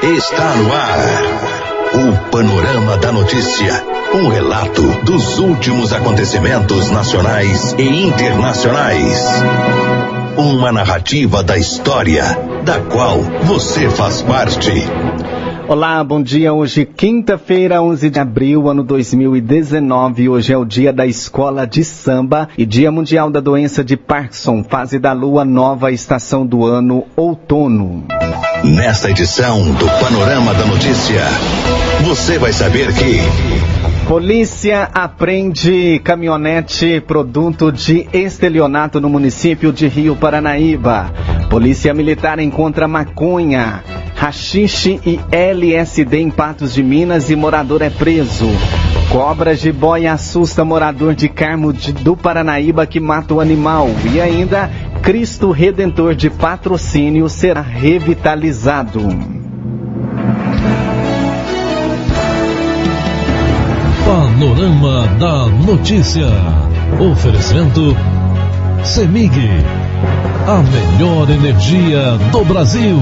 Está no ar. O Panorama da Notícia. Um relato dos últimos acontecimentos nacionais e internacionais. Uma narrativa da história, da qual você faz parte. Olá, bom dia. Hoje, quinta-feira, 11 de abril, ano 2019. Hoje é o dia da escola de samba e Dia Mundial da Doença de Parkinson, fase da lua nova estação do ano, outono. Nesta edição do Panorama da Notícia, você vai saber que. Polícia apreende caminhonete produto de estelionato no município de Rio Paranaíba. Polícia Militar encontra maconha, rachixe e LSD em Patos de Minas e morador é preso. Cobra jiboia assusta morador de Carmo de, do Paranaíba que mata o animal. E ainda, Cristo Redentor de patrocínio será revitalizado. Panorama da Notícia. Oferecimento CEMIG. A melhor energia do Brasil.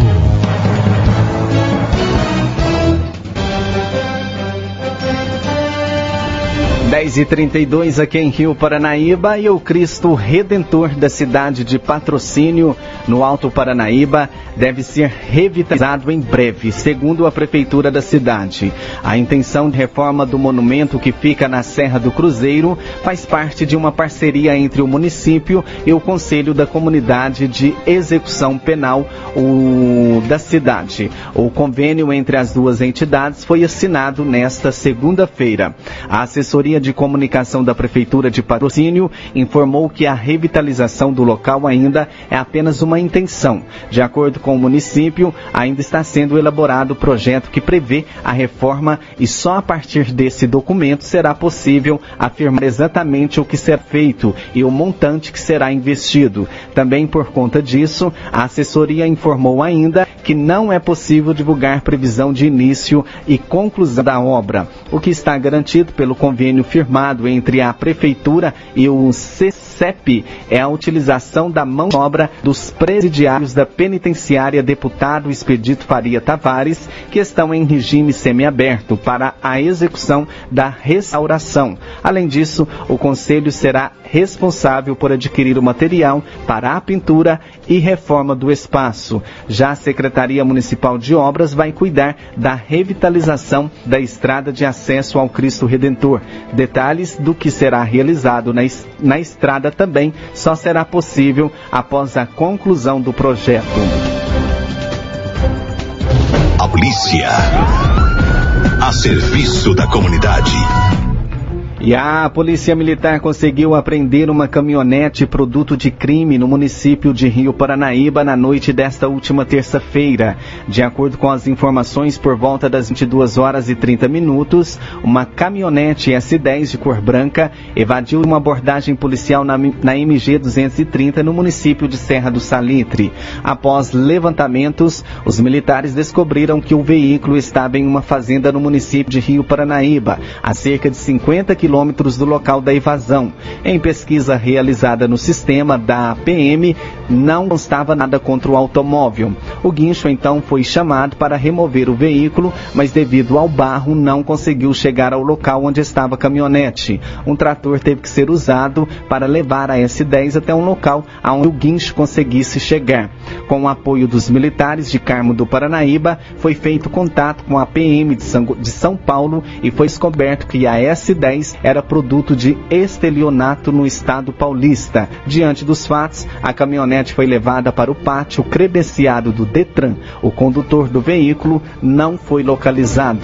10 e 32 aqui em Rio Paranaíba e o Cristo Redentor da cidade de Patrocínio, no Alto Paranaíba, deve ser revitalizado em breve, segundo a Prefeitura da cidade. A intenção de reforma do monumento que fica na Serra do Cruzeiro faz parte de uma parceria entre o município e o Conselho da Comunidade de Execução Penal o, da cidade. O convênio entre as duas entidades foi assinado nesta segunda-feira. A assessoria de Comunicação da Prefeitura de Patrocínio informou que a revitalização do local ainda é apenas uma intenção. De acordo com o município, ainda está sendo elaborado o projeto que prevê a reforma e só a partir desse documento será possível afirmar exatamente o que será feito e o montante que será investido. Também por conta disso, a assessoria informou ainda que não é possível divulgar previsão de início e conclusão da obra, o que está garantido pelo convênio firmado entre a Prefeitura e o CCEP é a utilização da mão de obra dos presidiários da penitenciária deputado Expedito Faria Tavares, que estão em regime semiaberto para a execução da restauração. Além disso, o Conselho será responsável por adquirir o material para a pintura e reforma do espaço. Já a Secretaria Municipal de Obras vai cuidar da revitalização da estrada de acesso ao Cristo Redentor. Detalhes do que será realizado na, na estrada também só será possível após a conclusão do projeto. A polícia. A serviço da comunidade. E a Polícia Militar conseguiu apreender uma caminhonete produto de crime no município de Rio Paranaíba na noite desta última terça-feira. De acordo com as informações, por volta das 22 horas e 30 minutos, uma caminhonete S10 de cor branca evadiu uma abordagem policial na, na MG 230 no município de Serra do Salitre. Após levantamentos, os militares descobriram que o veículo estava em uma fazenda no município de Rio Paranaíba, a cerca de 50 quilômetros quilômetros do local da evasão. Em pesquisa realizada no sistema da PM, não constava nada contra o automóvel. O guincho então foi chamado para remover o veículo, mas devido ao barro não conseguiu chegar ao local onde estava a caminhonete. Um trator teve que ser usado para levar a S10 até um local onde o guincho conseguisse chegar. Com o apoio dos militares de Carmo do Paranaíba, foi feito contato com a PM de São Paulo e foi descoberto que a S10 era produto de estelionato no estado paulista. Diante dos fatos, a caminhonete foi levada para o pátio credenciado do Detran. O condutor do veículo não foi localizado.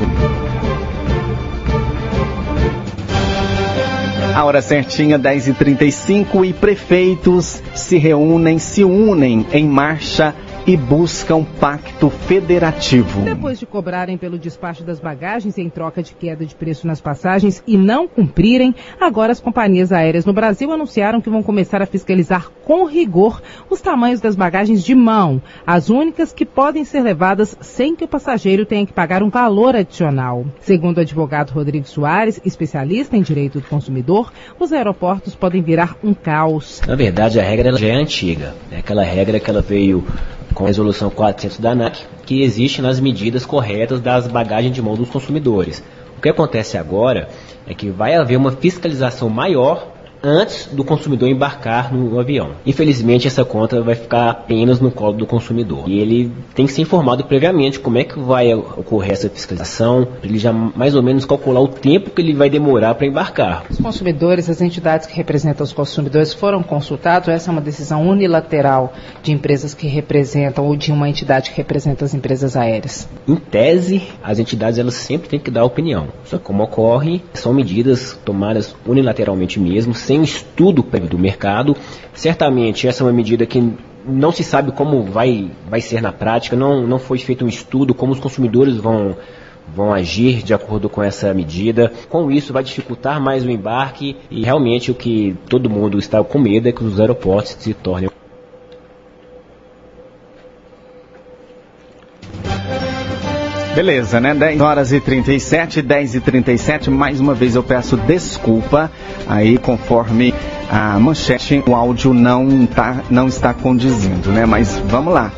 A hora certinha, 10h35, e prefeitos se reúnem, se unem em marcha e buscam pacto federativo. Depois de cobrarem pelo despacho das bagagens em troca de queda de preço nas passagens e não cumprirem, agora as companhias aéreas no Brasil anunciaram que vão começar a fiscalizar com rigor os tamanhos das bagagens de mão, as únicas que podem ser levadas sem que o passageiro tenha que pagar um valor adicional. Segundo o advogado Rodrigo Soares, especialista em direito do consumidor, os aeroportos podem virar um caos. Na verdade, a regra já é antiga. É aquela regra que ela veio com a resolução 400 da ANAC, que existe nas medidas corretas das bagagens de mão dos consumidores. O que acontece agora é que vai haver uma fiscalização maior antes do consumidor embarcar no avião. Infelizmente, essa conta vai ficar apenas no colo do consumidor. E ele tem que ser informado previamente como é que vai ocorrer essa fiscalização, para ele já mais ou menos calcular o tempo que ele vai demorar para embarcar. Os consumidores, as entidades que representam os consumidores foram consultados? Essa é uma decisão unilateral de empresas que representam ou de uma entidade que representa as empresas aéreas? Em tese, as entidades elas sempre têm que dar opinião. Só que como ocorre, são medidas tomadas unilateralmente mesmo, sem um estudo do mercado. Certamente essa é uma medida que não se sabe como vai, vai ser na prática, não, não foi feito um estudo como os consumidores vão, vão agir de acordo com essa medida. Com isso, vai dificultar mais o embarque e realmente o que todo mundo está com medo é que os aeroportos se tornem Beleza, né? 10 horas e 37, 10 e 37. Mais uma vez eu peço desculpa aí, conforme a manchete, o áudio não, tá, não está condizindo, né? Mas vamos lá.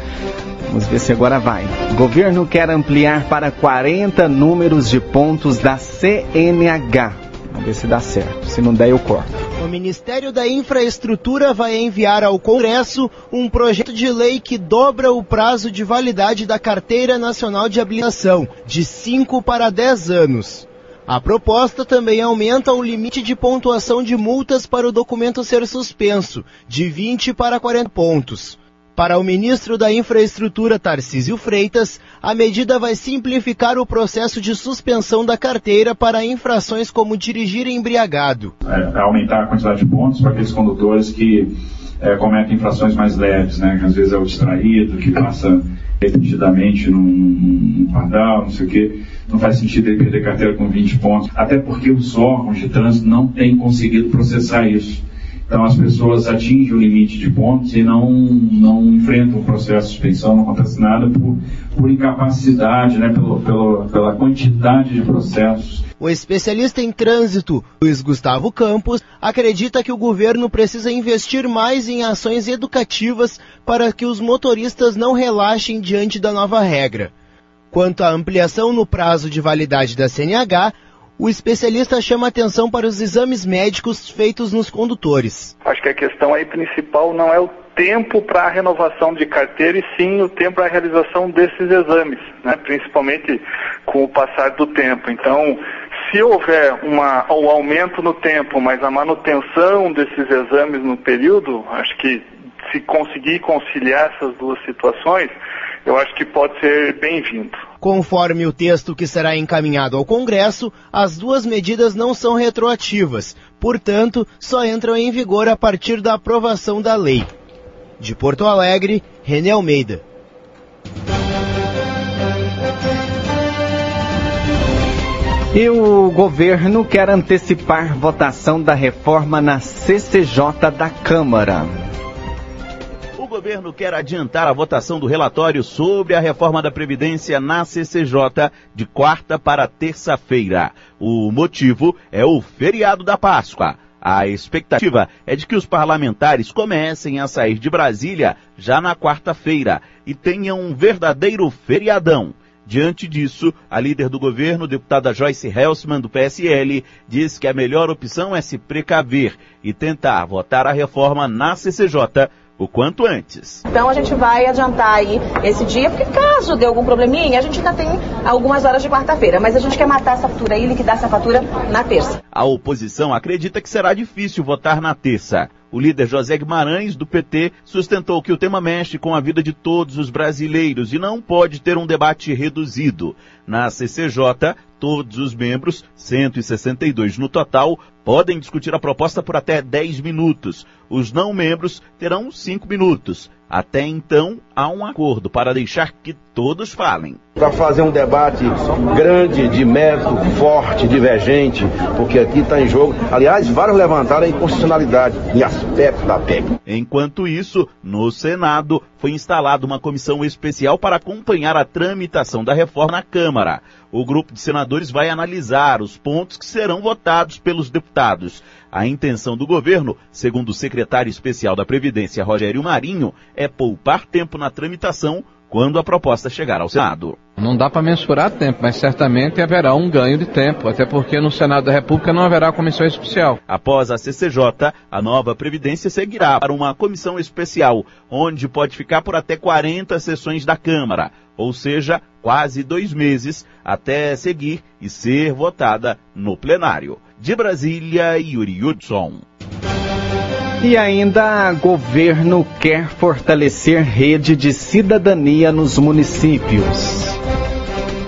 Vamos ver se agora vai. Governo quer ampliar para 40 números de pontos da CNH. Vamos ver se dá certo. Se não der, eu corto. O Ministério da Infraestrutura vai enviar ao Congresso um projeto de lei que dobra o prazo de validade da Carteira Nacional de Habilitação, de 5 para 10 anos. A proposta também aumenta o limite de pontuação de multas para o documento ser suspenso, de 20 para 40 pontos. Para o ministro da Infraestrutura Tarcísio Freitas, a medida vai simplificar o processo de suspensão da carteira para infrações como dirigir embriagado. É, aumentar a quantidade de pontos para aqueles condutores que é, cometem infrações mais leves, né? Às vezes é o distraído, que passa repetidamente num, num pardal, não sei o quê. Não faz sentido ele perder carteira com 20 pontos, até porque os órgãos de trânsito não têm conseguido processar isso. Então as pessoas atingem o limite de pontos e não, não enfrentam o processo de suspensão, não acontece nada por, por incapacidade, né, pelo, pelo, pela quantidade de processos. O especialista em trânsito, Luiz Gustavo Campos, acredita que o governo precisa investir mais em ações educativas para que os motoristas não relaxem diante da nova regra. Quanto à ampliação no prazo de validade da CNH, o especialista chama atenção para os exames médicos feitos nos condutores. Acho que a questão aí principal não é o tempo para a renovação de carteira e sim o tempo para a realização desses exames, né? principalmente com o passar do tempo. Então, se houver uma, um aumento no tempo, mas a manutenção desses exames no período, acho que se conseguir conciliar essas duas situações, eu acho que pode ser bem-vindo. Conforme o texto que será encaminhado ao Congresso, as duas medidas não são retroativas, portanto, só entram em vigor a partir da aprovação da lei. De Porto Alegre, René Almeida. E o governo quer antecipar votação da reforma na CCJ da Câmara governo quer adiantar a votação do relatório sobre a reforma da Previdência na CCJ de quarta para terça-feira. O motivo é o feriado da Páscoa. A expectativa é de que os parlamentares comecem a sair de Brasília já na quarta-feira e tenham um verdadeiro feriadão. Diante disso, a líder do governo, deputada Joyce Helsman, do PSL, diz que a melhor opção é se precaver e tentar votar a reforma na CCJ o quanto antes. Então a gente vai adiantar aí esse dia, porque caso dê algum probleminha, a gente ainda tem algumas horas de quarta-feira, mas a gente quer matar essa fatura aí, liquidar essa fatura na terça. A oposição acredita que será difícil votar na terça. O líder José Guimarães, do PT, sustentou que o tema mexe com a vida de todos os brasileiros e não pode ter um debate reduzido. Na CCJ, todos os membros, 162 no total, podem discutir a proposta por até 10 minutos. Os não membros terão 5 minutos. Até então, há um acordo para deixar que todos falem. Para fazer um debate grande, de mérito, forte, divergente, porque aqui está em jogo, aliás, vários levantaram a inconstitucionalidade em aspecto da PEC. Enquanto isso, no Senado, foi instalada uma comissão especial para acompanhar a tramitação da reforma na Câmara. O grupo de senadores vai analisar os pontos que serão votados pelos deputados. A intenção do governo, segundo o secretário especial da Previdência, Rogério Marinho, é poupar tempo na tramitação quando a proposta chegar ao Senado. Não dá para mensurar tempo, mas certamente haverá um ganho de tempo, até porque no Senado da República não haverá comissão especial. Após a CCJ, a nova Previdência seguirá para uma comissão especial, onde pode ficar por até 40 sessões da Câmara, ou seja, quase dois meses até seguir e ser votada no plenário. De Brasília, Yuri Hudson. E ainda, governo quer fortalecer rede de cidadania nos municípios.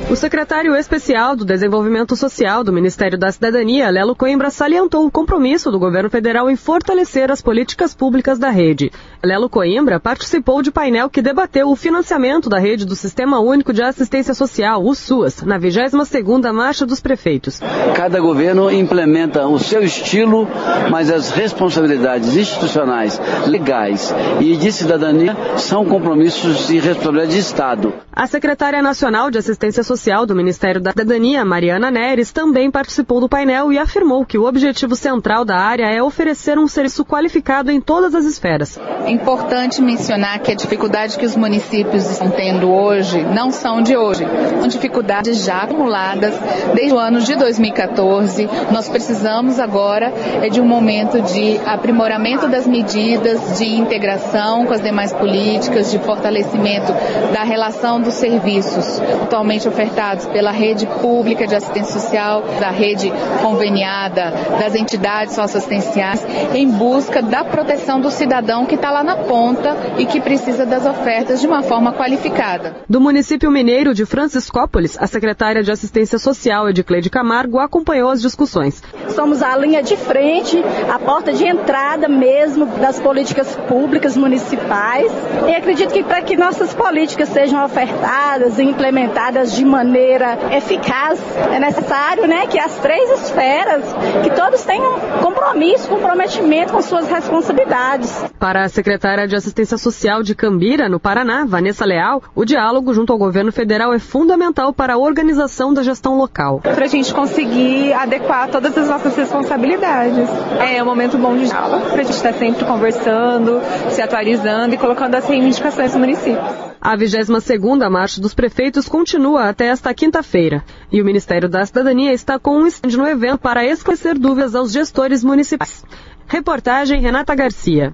O secretário especial do Desenvolvimento Social do Ministério da Cidadania, Lelo Coimbra, salientou o compromisso do governo federal em fortalecer as políticas públicas da rede. Lelo Coimbra participou de painel que debateu o financiamento da rede do Sistema Único de Assistência Social, o SUAS, na 22ª Marcha dos Prefeitos. Cada governo implementa o seu estilo, mas as responsabilidades institucionais, legais e de cidadania são compromissos e responsabilidade de Estado. A secretária nacional de Assistência Social do Ministério da Cidadania, Mariana Neres, também participou do painel e afirmou que o objetivo central da área é oferecer um serviço qualificado em todas as esferas. É importante mencionar que a dificuldade que os municípios estão tendo hoje não são de hoje, são dificuldades já acumuladas desde o ano de 2014. Nós precisamos agora é de um momento de aprimoramento das medidas de integração com as demais políticas, de fortalecimento da relação dos serviços atualmente ofertados pela rede pública de assistência social, da rede conveniada, das entidades socioassistenciais, em busca da proteção do cidadão que está lá na ponta e que precisa das ofertas de uma forma qualificada. Do município mineiro de Franciscópolis, a secretária de Assistência Social, Edicleide Camargo, acompanhou as discussões. Somos a linha de frente, a porta de entrada mesmo das políticas públicas municipais. E acredito que para que nossas políticas sejam ofertadas e implementadas de maneira eficaz, é necessário né, que as três esferas, que todos tenham compromisso, comprometimento com suas responsabilidades. Para a secretária de Assistência Social de Cambira, no Paraná, Vanessa Leal, o diálogo junto ao governo federal é fundamental para a organização da gestão local. Para a gente conseguir adequar todas as nossas responsabilidades. É um momento bom de diálogo, para a gente estar sempre conversando, se atualizando e colocando as reivindicações do município. A 22ª Marcha dos Prefeitos continua até esta quinta-feira. E o Ministério da Cidadania está com um stand no evento para esclarecer dúvidas aos gestores municipais. Reportagem Renata Garcia.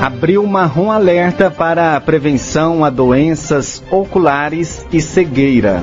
Abriu marrom alerta para a prevenção a doenças oculares e cegueira.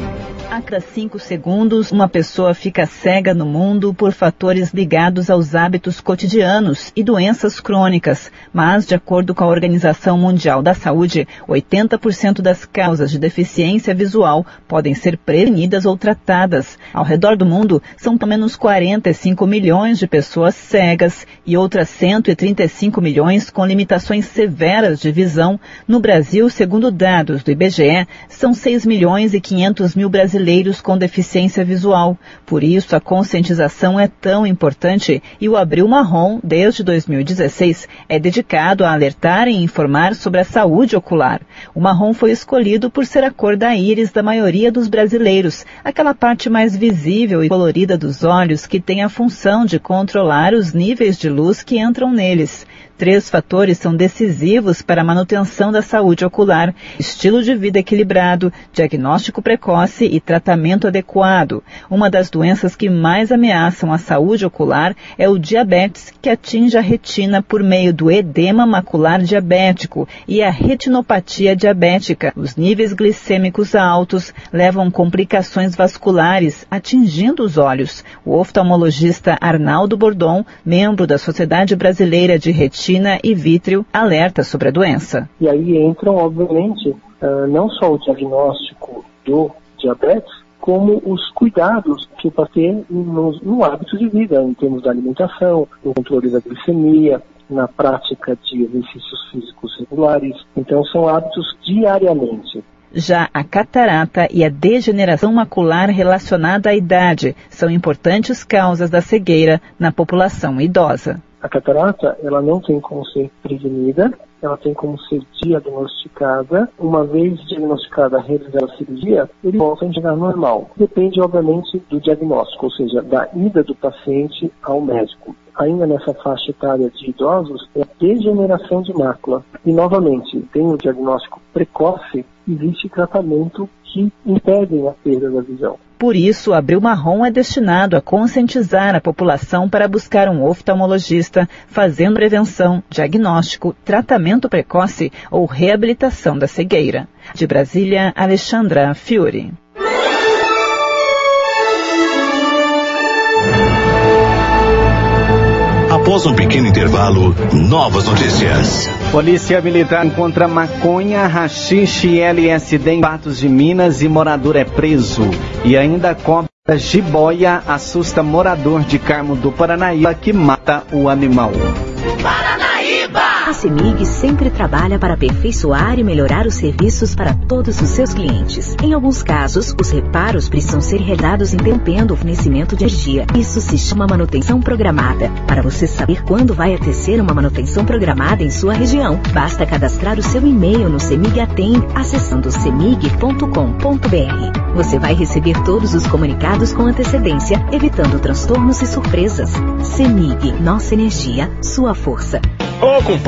A cada cinco segundos, uma pessoa fica cega no mundo por fatores ligados aos hábitos cotidianos e doenças crônicas. Mas, de acordo com a Organização Mundial da Saúde, 80% das causas de deficiência visual podem ser prevenidas ou tratadas. Ao redor do mundo, são pelo menos 45 milhões de pessoas cegas e outras 135 milhões com limitações severas de visão. No Brasil, segundo dados do IBGE, são 6 milhões e 500 mil brasileiros brasileiros com deficiência visual. Por isso, a conscientização é tão importante e o Abril Marrom, desde 2016, é dedicado a alertar e informar sobre a saúde ocular. O marrom foi escolhido por ser a cor da íris da maioria dos brasileiros, aquela parte mais visível e colorida dos olhos que tem a função de controlar os níveis de luz que entram neles. Três fatores são decisivos para a manutenção da saúde ocular: estilo de vida equilibrado, diagnóstico precoce e tratamento adequado. Uma das doenças que mais ameaçam a saúde ocular é o diabetes, que atinge a retina por meio do edema macular diabético e a retinopatia diabética. Os níveis glicêmicos altos levam complicações vasculares, atingindo os olhos. O oftalmologista Arnaldo Bordon, membro da Sociedade Brasileira de Retina, e vítreo alerta sobre a doença. E aí entram, obviamente, ah, não só o diagnóstico do diabetes, como os cuidados que ter no, no hábito de vida, em termos da alimentação, no controle da glicemia, na prática de exercícios físicos regulares. Então, são hábitos diariamente. Já a catarata e a degeneração macular relacionada à idade são importantes causas da cegueira na população idosa. A catarata, ela não tem como ser prevenida, ela tem como ser diagnosticada. Uma vez diagnosticada, realizada a cirurgia, ele volta a enxergar normal. Depende, obviamente, do diagnóstico, ou seja, da ida do paciente ao médico ainda nessa faixa etária de idosos, é a degeneração de mácula. E, novamente, tem o diagnóstico precoce, existe tratamento que impedem a perda da visão. Por isso, Abril Marrom é destinado a conscientizar a população para buscar um oftalmologista, fazendo prevenção, diagnóstico, tratamento precoce ou reabilitação da cegueira. De Brasília, Alexandra Fiore. Após um pequeno intervalo, novas notícias. Polícia Militar encontra maconha, rachixe e LSD em Patos de Minas e morador é preso. E ainda cobra jiboia assusta morador de Carmo do Paranaíba que mata o animal. A CEMIG sempre trabalha para aperfeiçoar e melhorar os serviços para todos os seus clientes. Em alguns casos, os reparos precisam ser realizados interrompendo o fornecimento de energia. Isso se chama manutenção programada. Para você saber quando vai acontecer uma manutenção programada em sua região, basta cadastrar o seu e-mail no CEMIG Atende acessando semig.com.br. Você vai receber todos os comunicados com antecedência, evitando transtornos e surpresas. CEMIG, nossa energia, sua força.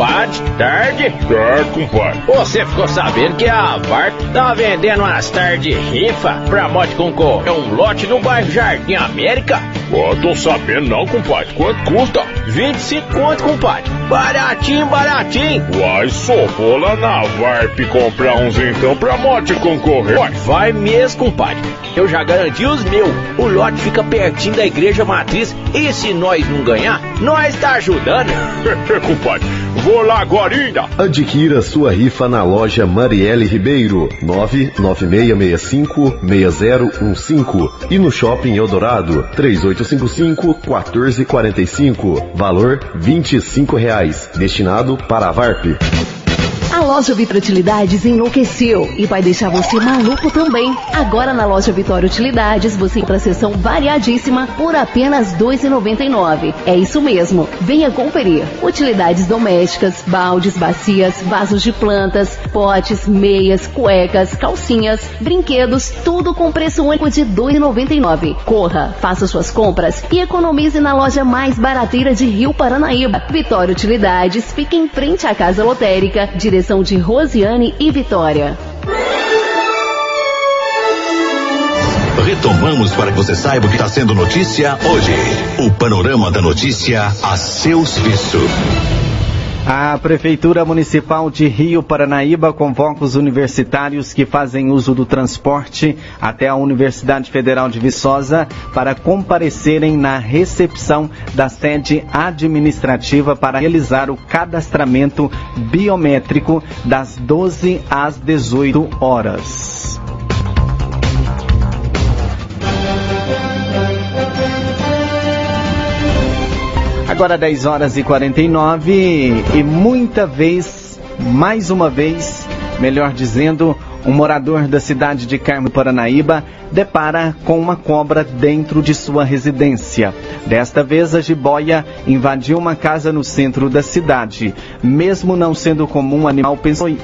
Tarde? Tarde, compadre. Você ficou sabendo que a VARP tá vendendo umas tarde rifa pra moto concorrer um lote no bairro Jardim América? Ó, tô sabendo não, compadre. Quanto custa? 25 conto, compadre. Baratinho, baratinho. Uai, só vou lá na VARP comprar uns então pra moto concorrer. Uai, vai mesmo, compadre. Eu já garanti os meus. O lote fica pertinho da igreja matriz e se nós não ganhar, nós tá ajudando. compadre. Vou lá. Adquira sua rifa na loja Marielle Ribeiro, 996656015 e no Shopping Eldorado, 3855-1445. Valor 25 reais, destinado para a VARP. A loja Vitória Utilidades enlouqueceu e vai deixar você maluco também. Agora na loja Vitória Utilidades você encontra a seção variadíssima por apenas R$ 2,99. É isso mesmo. Venha conferir. Utilidades domésticas, baldes, bacias, vasos de plantas, potes, meias, cuecas, calcinhas, brinquedos, tudo com preço único de R$ 2,99. Corra, faça suas compras e economize na loja mais barateira de Rio Paranaíba. Vitória Utilidades fica em frente à Casa Lotérica, direção de Rosiane e Vitória. Retomamos para que você saiba o que está sendo notícia hoje. O panorama da notícia a seu serviço. A Prefeitura Municipal de Rio Paranaíba convoca os universitários que fazem uso do transporte até a Universidade Federal de Viçosa para comparecerem na recepção da sede administrativa para realizar o cadastramento biométrico das 12 às 18 horas. Agora 10 horas e 49 e muita vez, mais uma vez, melhor dizendo, um morador da cidade de Carmo Paranaíba depara com uma cobra dentro de sua residência. Desta vez, a jiboia invadiu uma casa no centro da cidade. Mesmo não sendo comum um animal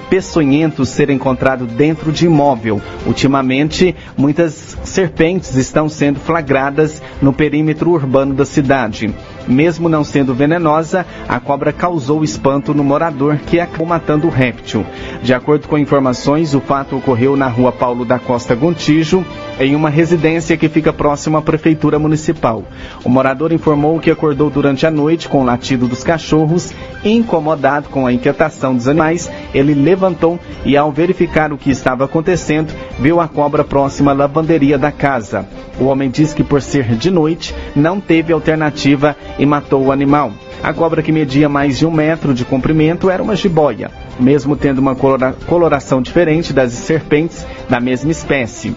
peçonhento ser encontrado dentro de imóvel, ultimamente muitas serpentes estão sendo flagradas no perímetro urbano da cidade. Mesmo não sendo venenosa, a cobra causou espanto no morador que acabou matando o réptil. De acordo com informações, o fato ocorreu na rua Paulo da Costa Gontijo, em uma residência que fica próxima à prefeitura municipal. O morador informou que acordou durante a noite com o latido dos cachorros, incomodado com a inquietação dos animais, ele levantou e ao verificar o que estava acontecendo, viu a cobra próxima à lavanderia da casa. O homem diz que por ser de noite, não teve alternativa e matou o animal. A cobra que media mais de um metro de comprimento era uma jiboia, mesmo tendo uma colora coloração diferente das serpentes da mesma espécie.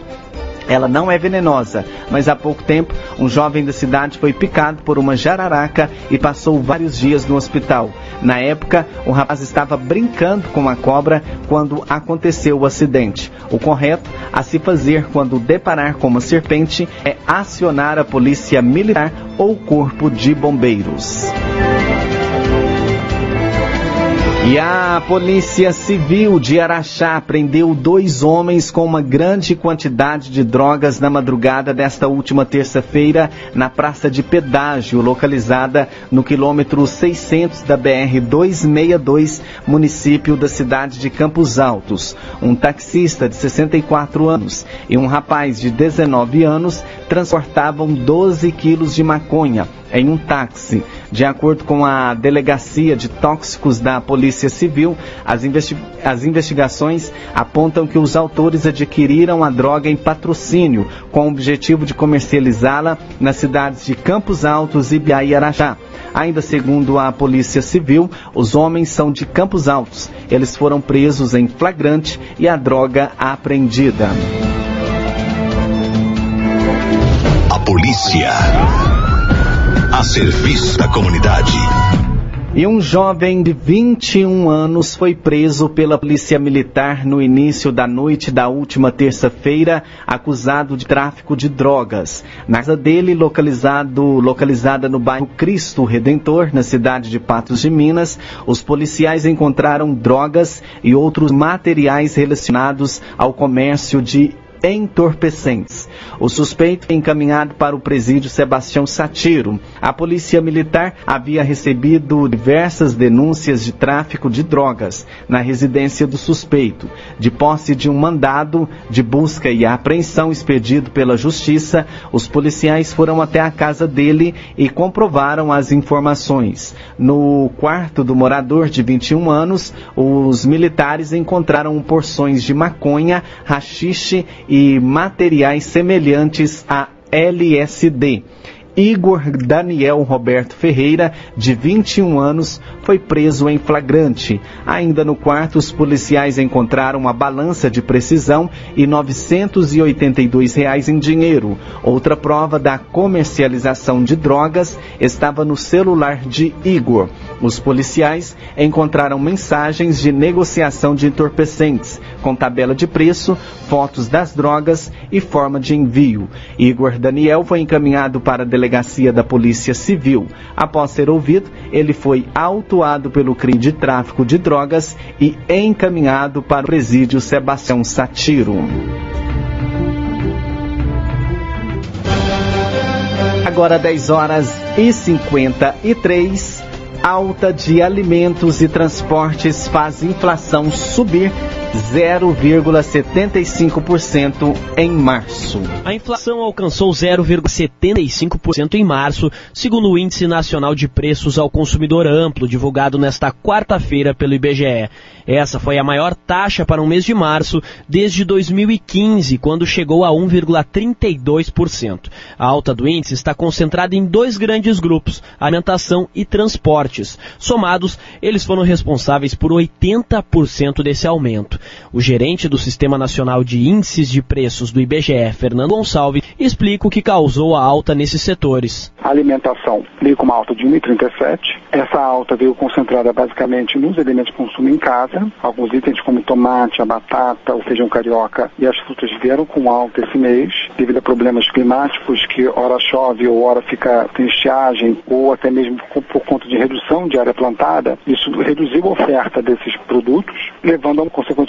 Ela não é venenosa, mas há pouco tempo um jovem da cidade foi picado por uma jararaca e passou vários dias no hospital. Na época, o rapaz estava brincando com a cobra quando aconteceu o acidente. O correto a se fazer quando deparar com uma serpente é acionar a polícia militar ou corpo de bombeiros. E a Polícia Civil de Araxá prendeu dois homens com uma grande quantidade de drogas na madrugada desta última terça-feira na Praça de Pedágio, localizada no quilômetro 600 da BR-262, município da cidade de Campos Altos. Um taxista de 64 anos e um rapaz de 19 anos transportavam 12 quilos de maconha em um táxi. De acordo com a Delegacia de Tóxicos da Polícia Civil, as, investi as, investigações apontam que os autores adquiriram a droga em patrocínio, com o objetivo de comercializá-la nas cidades de Campos Altos e Biaí-Araxá. Ainda segundo a Polícia Civil, os homens são de Campos Altos. Eles foram presos em flagrante e a droga apreendida. A polícia a serviço da comunidade. E um jovem de 21 anos foi preso pela Polícia Militar no início da noite da última terça-feira, acusado de tráfico de drogas. Na casa dele, localizado, localizada no bairro Cristo Redentor, na cidade de Patos de Minas, os policiais encontraram drogas e outros materiais relacionados ao comércio de entorpecentes. O suspeito foi encaminhado para o presídio Sebastião Satiro. A polícia militar havia recebido diversas denúncias de tráfico de drogas na residência do suspeito. De posse de um mandado de busca e apreensão expedido pela justiça, os policiais foram até a casa dele e comprovaram as informações. No quarto do morador de 21 anos, os militares encontraram porções de maconha, rachixe e materiais semelhantes a LSD. Igor Daniel Roberto Ferreira, de 21 anos, foi preso em flagrante. Ainda no quarto, os policiais encontraram uma balança de precisão e 982 reais em dinheiro. Outra prova da comercialização de drogas estava no celular de Igor. Os policiais encontraram mensagens de negociação de entorpecentes, com tabela de preço, fotos das drogas e forma de envio. Igor Daniel foi encaminhado para a delegacia da Polícia Civil. Após ser ouvido, ele foi autuado pelo crime de tráfico de drogas e encaminhado para o presídio Sebastião Satiro. Agora 10 horas e 53 alta de alimentos e transportes faz inflação subir 0,75% em março. A inflação alcançou 0,75% em março, segundo o Índice Nacional de Preços ao Consumidor Amplo, divulgado nesta quarta-feira pelo IBGE. Essa foi a maior taxa para o mês de março desde 2015, quando chegou a 1,32%. A alta do índice está concentrada em dois grandes grupos, alimentação e transportes. Somados, eles foram responsáveis por 80% desse aumento. O gerente do Sistema Nacional de Índices de Preços do IBGE, Fernando Gonçalves, explica o que causou a alta nesses setores. A alimentação veio com uma alta de 1,37. Essa alta veio concentrada basicamente nos elementos de consumo em casa. Alguns itens como tomate, a batata, o feijão carioca e as frutas vieram com alta esse mês, devido a problemas climáticos que hora chove ou hora fica tem estiagem ou até mesmo por conta de redução de área plantada. Isso reduziu a oferta desses produtos, levando a,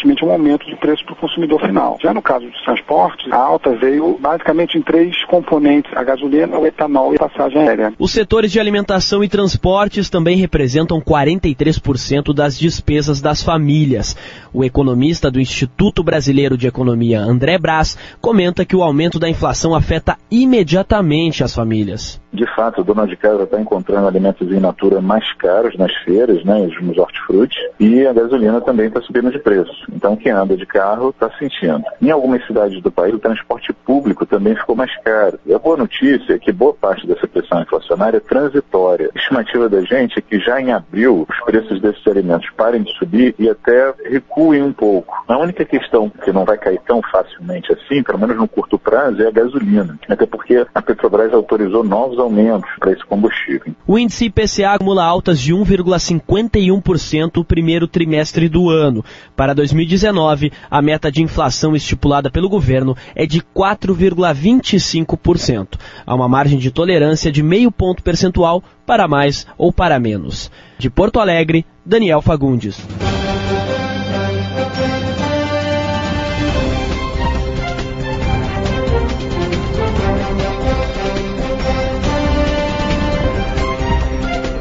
consequentemente um aumento de preço para o consumidor final. Já no caso dos transportes, a alta veio basicamente em três componentes: a gasolina, o etanol e a passagem aérea. Os setores de alimentação e transportes também representam 43% das despesas das famílias. O economista do Instituto Brasileiro de Economia, André Brás, comenta que o aumento da inflação afeta imediatamente as famílias. De fato, a dona de casa está encontrando alimentos in natura mais caros nas feiras, né, nos hortifrutis, e a gasolina também está subindo de preço. Então, quem anda de carro está sentindo. Em algumas cidades do país, o transporte público também ficou mais caro. E a boa notícia é que boa parte dessa pressão inflacionária é transitória. A estimativa da gente é que já em abril os preços desses alimentos parem de subir e até recuem um pouco. A única questão que não vai cair tão facilmente assim, pelo menos no curto prazo, é a gasolina, até porque a Petrobras autorizou novos aumentos para esse combustível. O índice IPCA acumula altas de 1,51% no primeiro trimestre do ano. Para 2019, a meta de inflação estipulada pelo governo é de 4,25%. Há uma margem de tolerância de meio ponto percentual para mais ou para menos. De Porto Alegre, Daniel Fagundes.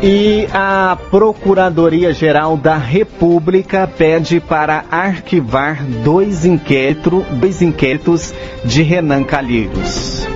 E a Procuradoria-Geral da República pede para arquivar dois, inquérito, dois inquéritos de Renan Calheiros.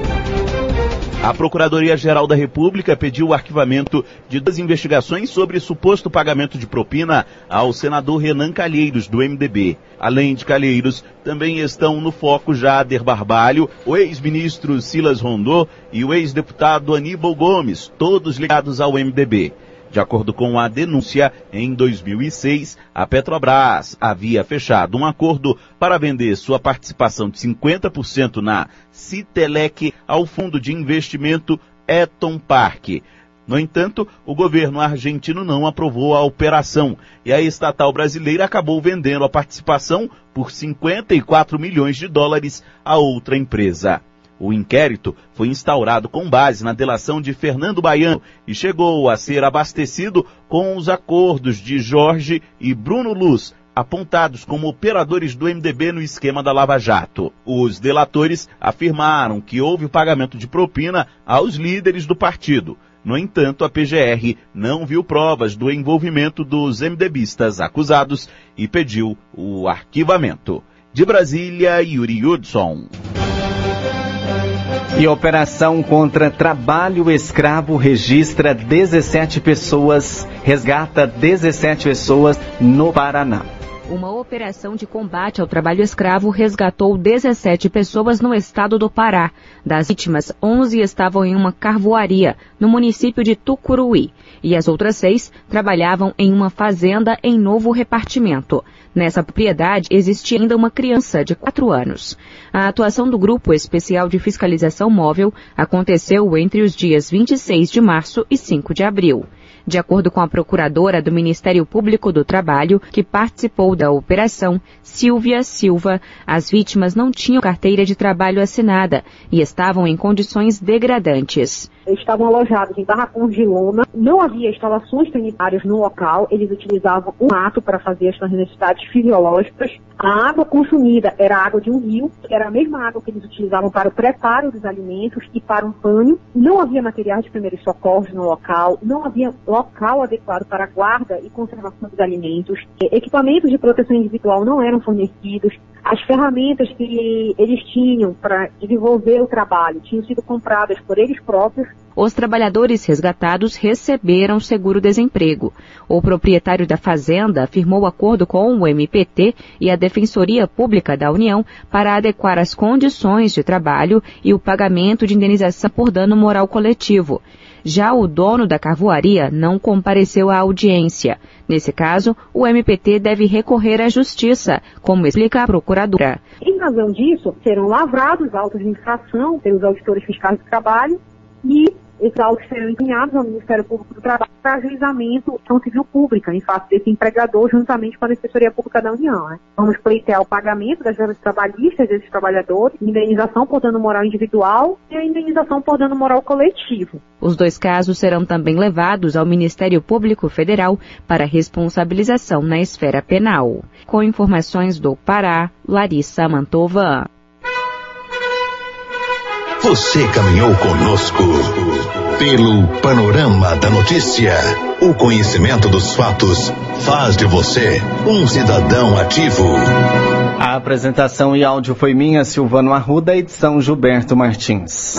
A Procuradoria-Geral da República pediu o arquivamento de duas investigações sobre suposto pagamento de propina ao senador Renan Calheiros, do MDB. Além de Calheiros, também estão no foco Jader Barbalho, o ex-ministro Silas Rondô e o ex-deputado Aníbal Gomes, todos ligados ao MDB. De acordo com a denúncia, em 2006, a Petrobras havia fechado um acordo para vender sua participação de 50% na Citelec ao fundo de investimento Eton Park. No entanto, o governo argentino não aprovou a operação e a estatal brasileira acabou vendendo a participação por 54 milhões de dólares a outra empresa. O inquérito foi instaurado com base na delação de Fernando Baiano e chegou a ser abastecido com os acordos de Jorge e Bruno Luz, apontados como operadores do MDB no esquema da Lava Jato. Os delatores afirmaram que houve pagamento de propina aos líderes do partido. No entanto, a PGR não viu provas do envolvimento dos MDBistas acusados e pediu o arquivamento. De Brasília, Yuri Hudson. E operação contra trabalho escravo registra 17 pessoas, resgata 17 pessoas no Paraná. Uma operação de combate ao trabalho escravo resgatou 17 pessoas no estado do Pará. Das vítimas, 11 estavam em uma carvoaria, no município de Tucuruí, e as outras seis trabalhavam em uma fazenda em novo repartimento. Nessa propriedade existia ainda uma criança de 4 anos. A atuação do Grupo Especial de Fiscalização Móvel aconteceu entre os dias 26 de março e 5 de abril. De acordo com a procuradora do Ministério Público do Trabalho, que participou da operação, Silvia Silva, as vítimas não tinham carteira de trabalho assinada e estavam em condições degradantes. Estavam alojados em barracões de lona, não havia instalações sanitárias no local, eles utilizavam um mato para fazer as suas necessidades fisiológicas. A água consumida era água de um rio, era a mesma água que eles utilizavam para o preparo dos alimentos e para um banho. Não havia materiais de primeiros socorros no local, não havia local adequado para a guarda e conservação dos alimentos. Equipamentos de proteção individual não eram fornecidos. As ferramentas que eles tinham para desenvolver o trabalho tinham sido compradas por eles próprios. Os trabalhadores resgatados receberam seguro-desemprego. O proprietário da fazenda firmou acordo com o MPT e a Defensoria Pública da União para adequar as condições de trabalho e o pagamento de indenização por dano moral coletivo. Já o dono da carvoaria não compareceu à audiência. Nesse caso, o MPT deve recorrer à justiça, como explica a procuradora. Em razão disso, serão lavrados autos de infração pelos auditores fiscais do trabalho e esses autos serão encaminhados ao Ministério Público do Trabalho para ajuizamento ação civil pública em face desse empregador juntamente com a Defensoria Pública da União. Né? Vamos pleitear o pagamento das verbas trabalhistas desses trabalhadores, indenização por dano moral individual e a indenização por dano moral coletivo. Os dois casos serão também levados ao Ministério Público Federal para responsabilização na esfera penal. Com informações do Pará, Larissa Mantova. Você caminhou conosco pelo panorama da notícia. O conhecimento dos fatos faz de você um cidadão ativo. A apresentação e áudio foi minha, Silvano Arruda, edição Gilberto Martins.